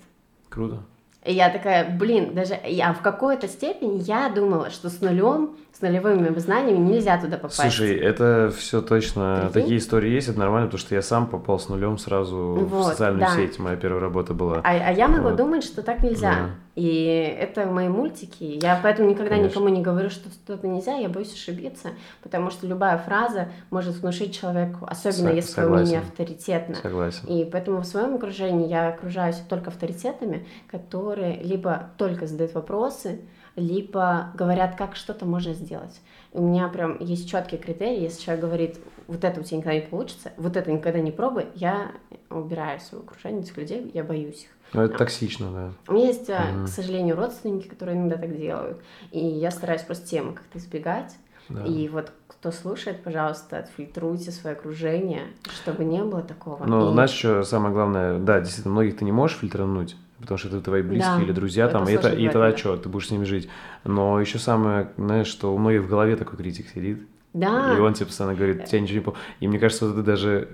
[SPEAKER 1] Круто.
[SPEAKER 2] И я такая, блин, даже я в какой-то степени я думала, что с нулем с нулевыми знаниями нельзя туда попасть.
[SPEAKER 1] Слушай, это все точно, Прикинь? такие истории есть, это нормально, потому что я сам попал с нулем сразу вот, в социальную да. сеть, моя первая работа была.
[SPEAKER 2] А, а я могла вот. думать, что так нельзя. Да. И это мои мультики. Я поэтому никогда Конечно. никому не говорю, что что-то нельзя, я боюсь ошибиться, потому что любая фраза может внушить человеку, особенно Со- если согласен. мнение авторитетно.
[SPEAKER 1] Согласен.
[SPEAKER 2] И поэтому в своем окружении я окружаюсь только авторитетами, которые либо только задают вопросы, либо говорят, как что-то можно сделать. У меня прям есть четкие критерии, если человек говорит, вот это у тебя никогда не получится, вот это никогда не пробуй, я убираю свое окружение этих людей, я боюсь их.
[SPEAKER 1] Ну, это токсично, да.
[SPEAKER 2] У меня есть, угу. к сожалению, родственники, которые иногда так делают, и я стараюсь просто темы как-то избегать. Да. И вот кто слушает, пожалуйста, отфильтруйте свое окружение, чтобы не было такого.
[SPEAKER 1] Ну, и... знаешь, что самое главное, да, действительно, многих ты не можешь фильтрануть, потому что это твои близкие да, или друзья там, и, это, и тогда что, ты будешь с ними жить. Но еще самое, знаешь, что у многих в голове такой критик сидит,
[SPEAKER 2] да.
[SPEAKER 1] И он тебе постоянно говорит, тебя ничего не помню. И мне кажется, вот ты даже,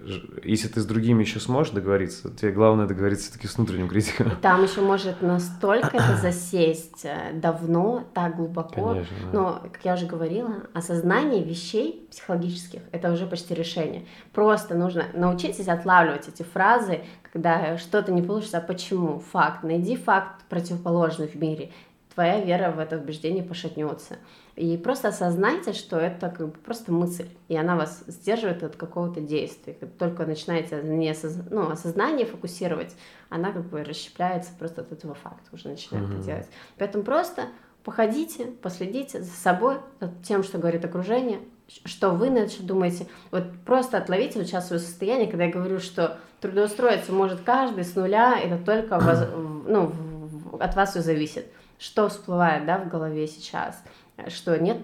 [SPEAKER 1] если ты с другими еще сможешь договориться, тебе главное договориться все-таки с внутренним критиком.
[SPEAKER 2] Там еще может настолько это засесть э, давно, так глубоко. Конечно, да. Но, как я уже говорила, осознание вещей психологических – это уже почти решение. Просто нужно научиться отлавливать эти фразы, когда что-то не получится, а почему? Факт. Найди факт противоположный в мире. Твоя вера в это убеждение пошатнется. И просто осознайте, что это как бы просто мысль, и она вас сдерживает от какого-то действия. Как только начинаете не осоз... ну, осознание фокусировать, она как бы расщепляется просто от этого факта, уже начинает mm-hmm. это делать. Поэтому просто походите, последите за собой, тем, что говорит окружение, что вы на это думаете. Вот просто отловите вот сейчас свое состояние, когда я говорю, что трудоустроиться может каждый с нуля, это только воз... ну, от вас все зависит. Что всплывает да, в голове сейчас – что нет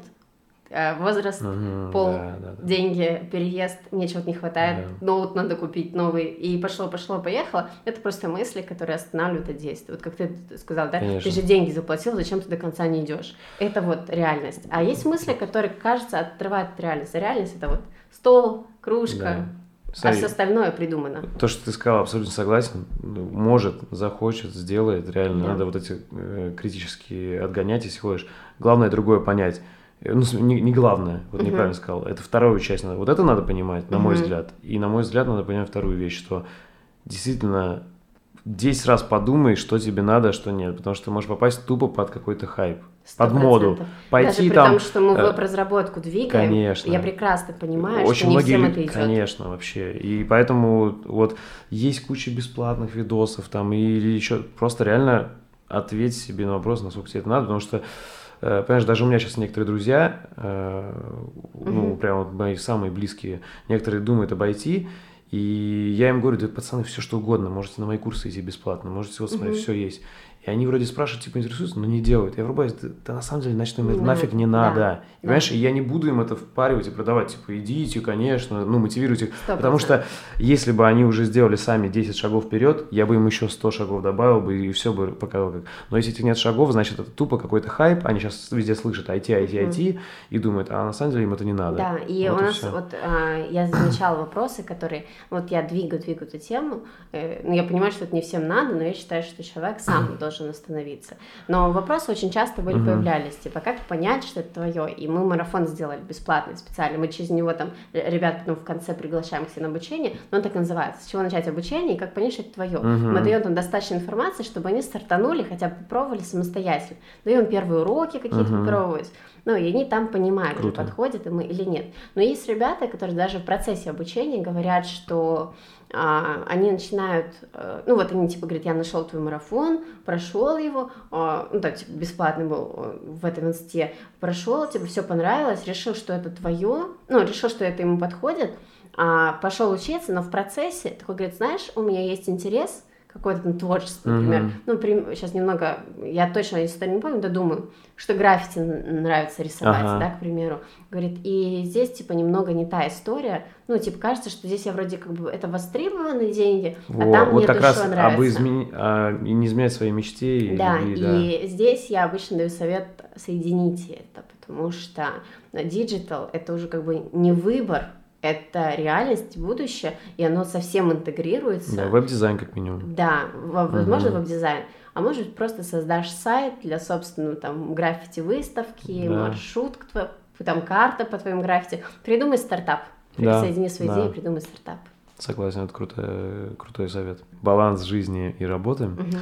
[SPEAKER 2] возраст, угу, пол, да, да, да. деньги, переезд, ничего не хватает, да. ноут надо купить новый, и пошло, пошло, поехало. Это просто мысли, которые останавливают это действие. Вот как ты сказал, да, Конечно. ты же деньги заплатил, зачем ты до конца не идешь? Это вот реальность. А есть мысли, которые, кажется, отрывают от реальности. А реальность это вот стол, кружка, да. Смотри, а все остальное придумано.
[SPEAKER 1] То, что ты сказал, абсолютно согласен. Может, захочет, сделает. Реально, да. надо вот эти э, критические отгонять, если хочешь. Главное другое понять. Э, ну, не, не главное, вот угу. неправильно сказал. Это вторую часть надо. Вот это надо понимать, на угу. мой взгляд. И на мой взгляд надо понимать вторую вещь, что действительно 10 раз подумай, что тебе надо, а что нет. Потому что ты можешь попасть тупо под какой-то хайп. 100%. Под моду.
[SPEAKER 2] Пойти Даже при там... том, что мы э, веб-разработку двигаем, конечно. я прекрасно понимаю, Очень что не многие... всем это идет.
[SPEAKER 1] Конечно, вообще. И поэтому вот есть куча бесплатных видосов там или еще просто реально ответь себе на вопрос, насколько тебе это надо, потому что понимаешь, даже у меня сейчас некоторые друзья, э, ну, угу. прям вот мои самые близкие, некоторые думают об IT, и я им говорю, да, пацаны, все что угодно, можете на мои курсы идти бесплатно, можете вот смотреть, угу. все есть. И они вроде спрашивают, типа, интересуются, но не делают. Я врубаюсь, да, да на самом деле, значит, им это нафиг не надо. Да. И, понимаешь, и я не буду им это впаривать и продавать, типа, идите, конечно, ну, мотивируйте. 100%. Потому что если бы они уже сделали сами 10 шагов вперед, я бы им еще 100 шагов добавил бы и все бы показал как. Но если этих нет шагов, значит, это тупо какой-то хайп, они сейчас везде слышат IT, IT, IT, и думают, а на самом деле им это не надо.
[SPEAKER 2] Да, и вот у нас и вот а, я замечала вопросы, которые, вот я двигаю, двигаю эту тему, э, ну, я понимаю, что это не всем надо, но я считаю, что человек сам должен остановиться. Но вопросы очень часто были, угу. появлялись, типа, как понять, что это твое? И мы марафон сделали бесплатный специально, мы через него там ребят ну, в конце приглашаем к себе на обучение, но он так и называется, с чего начать обучение и как понять, что это твое. Угу. Мы даем там достаточно информации, чтобы они стартанули, хотя бы попробовали самостоятельно. Даем первые уроки какие-то угу. попробовать. Ну, и они там понимают, Круто. подходит им или нет. Но есть ребята, которые даже в процессе обучения говорят, что они начинают, а, ну вот они типа говорят, я нашел твой марафон, прошел его, а, ну так типа бесплатный был а, в этом инсте, прошел, тебе все понравилось, решил, что это твое, ну решил, что это ему подходит, а, пошел учиться, но в процессе такой говорит, знаешь, у меня есть интерес, какое-то там творчество, например. Mm-hmm. Ну, при, сейчас немного, я точно историю не помню, да думаю, что граффити нравится рисовать, ага. да, к примеру. Говорит, и здесь, типа, немного не та история. Ну, типа, кажется, что здесь я вроде как бы это востребованные деньги, а Во, а там вот мне как раз нравится. Об измени...
[SPEAKER 1] а, не изменять своей мечте.
[SPEAKER 2] Да, и, и да. здесь я обычно даю совет соедините это, потому что digital это уже как бы не выбор, это реальность, будущее, и оно совсем интегрируется.
[SPEAKER 1] Да, веб-дизайн как минимум.
[SPEAKER 2] Да, возможно, угу. веб-дизайн. А может, просто создашь сайт для собственного там граффити-выставки, да. маршрут, там карта по твоим граффити. Придумай стартап. Да, свои да. идеи, придумай стартап.
[SPEAKER 1] Согласен, это крутой, крутой совет. Баланс жизни и работы. Угу.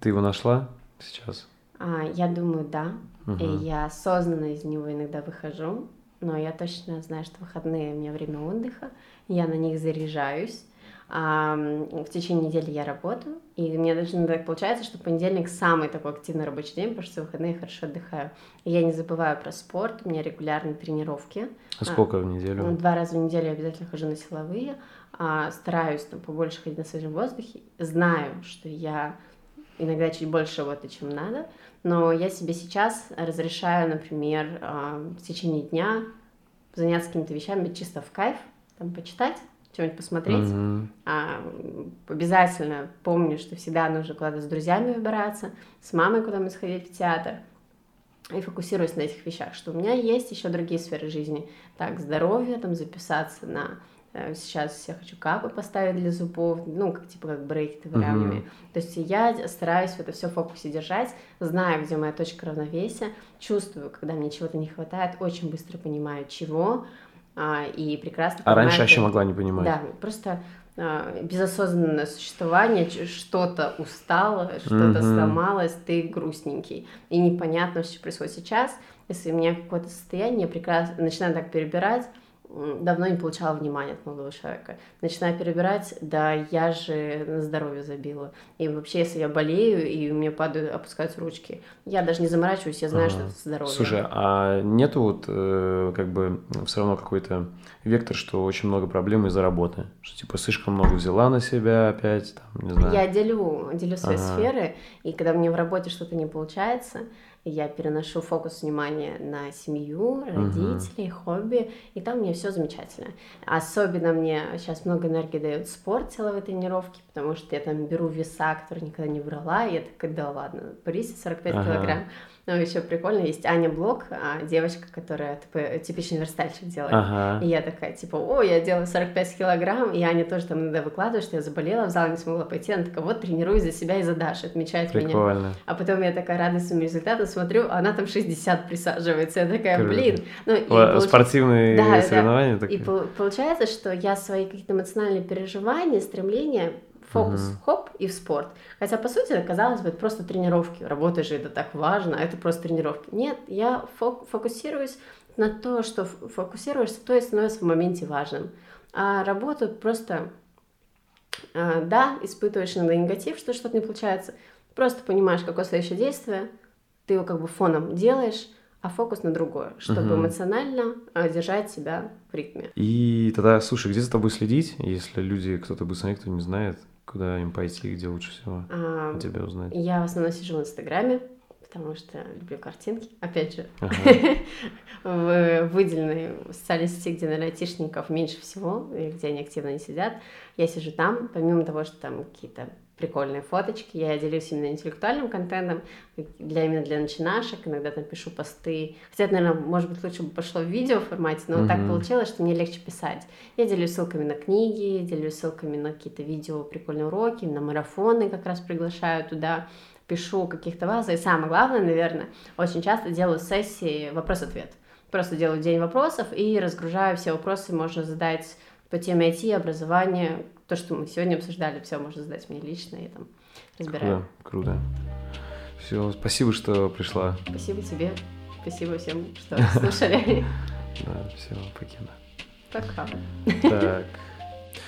[SPEAKER 1] Ты его нашла сейчас?
[SPEAKER 2] А, я думаю, да. Угу. И я осознанно из него иногда выхожу но я точно знаю, что выходные у меня время отдыха, я на них заряжаюсь, а, в течение недели я работаю, и мне даже так получается, что понедельник самый такой активный рабочий день, потому что в выходные я хорошо отдыхаю. И я не забываю про спорт, у меня регулярные тренировки.
[SPEAKER 1] А сколько в неделю?
[SPEAKER 2] Два раза в неделю я обязательно хожу на силовые, а, стараюсь там побольше ходить на свежем воздухе, знаю, что я иногда чуть больше работаю, чем надо, но я себе сейчас разрешаю, например, а, в течение дня заняться какими-то вещами чисто в кайф, там почитать, что-нибудь посмотреть. Mm-hmm. А, обязательно помню, что всегда нужно куда-то с друзьями выбираться, с мамой куда-нибудь сходить в театр. И фокусируюсь на этих вещах, что у меня есть еще другие сферы жизни. Так, здоровье, там записаться на сейчас я хочу капы поставить для зубов, ну, как типа как брекеты выравнивание. Mm-hmm. То есть я стараюсь в это все в фокусе держать, знаю, где моя точка равновесия, чувствую, когда мне чего-то не хватает, очень быстро понимаю, чего, а, и прекрасно
[SPEAKER 1] А раньше вообще могла не понимать?
[SPEAKER 2] Да, просто а, безосознанное существование, что-то устало, что-то mm-hmm. сломалось, ты грустненький, и непонятно, что происходит сейчас. Если у меня какое-то состояние, я прекрасно начинаю так перебирать, давно не получала внимания от молодого человека. Начинаю перебирать, да, я же на здоровье забила. И вообще, если я болею, и у меня падают, опускаются ручки, я даже не заморачиваюсь, я знаю, ага. что это здоровье.
[SPEAKER 1] Слушай, а нету вот э, как бы все равно какой-то вектор, что очень много проблем из-за работы? Что типа слишком много взяла на себя опять, там, не знаю.
[SPEAKER 2] Я делю, делю свои ага. сферы, и когда мне в работе что-то не получается, я переношу фокус внимания на семью, родителей, uh-huh. хобби, и там мне все замечательно. Особенно мне сейчас много энергии дает спорт, силовые тренировки, потому что я там беру веса, которые никогда не брала, и я такая, да ладно, Борисе 45 uh-huh. килограмм, но еще прикольно, есть Аня Блок, а, девочка, которая типа, типичный верстальщик делает. Ага. И я такая, типа, о, я делаю 45 килограмм, и Аня тоже там иногда выкладывает, что я заболела, в зал не смогла пойти. Она такая, вот, тренируюсь за себя и за Дашу, отмечает
[SPEAKER 1] Прикольно.
[SPEAKER 2] меня. А потом я такая рада своим результатам, смотрю, а она там 60 присаживается. Я такая, Круто. блин.
[SPEAKER 1] Ну, и получ... Спортивные да, соревнования.
[SPEAKER 2] Да. И получается, что я свои какие-то эмоциональные переживания, стремления фокус, uh-huh. хоп, и в спорт. Хотя, по сути, казалось бы, это просто тренировки. Работа же это так важно, а это просто тренировки. Нет, я фок- фокусируюсь на то, что фокусируешься, то и становится в моменте важным. А работу просто, э, да, испытываешь иногда негатив, что что-то не получается, просто понимаешь, какое следующее действие, ты его как бы фоном делаешь, а фокус на другое, чтобы угу. эмоционально э, держать себя в ритме.
[SPEAKER 1] И тогда, слушай, где за тобой следить, если люди, кто-то бы смотрит, кто не знает, Куда им пойти, где лучше всего а, тебя узнать?
[SPEAKER 2] Я в основном сижу в Инстаграме, потому что люблю картинки. Опять же, ага. в выделенной социальной сети, где, наверное, айтишников меньше всего, и где они активно не сидят, я сижу там, помимо того, что там какие-то прикольные фоточки. Я делюсь именно интеллектуальным контентом, для, именно для начинашек. Иногда там пишу посты. Хотя, наверное, может быть, лучше бы пошло в видео формате, но mm-hmm. вот так получилось, что мне легче писать. Я делюсь ссылками на книги, делюсь ссылками на какие-то видео, прикольные уроки, на марафоны как раз приглашаю туда пишу каких-то вас. И самое главное, наверное, очень часто делаю сессии вопрос-ответ. Просто делаю день вопросов и разгружаю все вопросы, можно задать по теме IT, образования, то, что мы сегодня обсуждали, все можно задать мне лично, и там разбираю.
[SPEAKER 1] Круто, круто. Все, спасибо, что пришла.
[SPEAKER 2] Спасибо тебе. Спасибо всем, что слушали.
[SPEAKER 1] Да, все, покину.
[SPEAKER 2] Пока.
[SPEAKER 1] Так.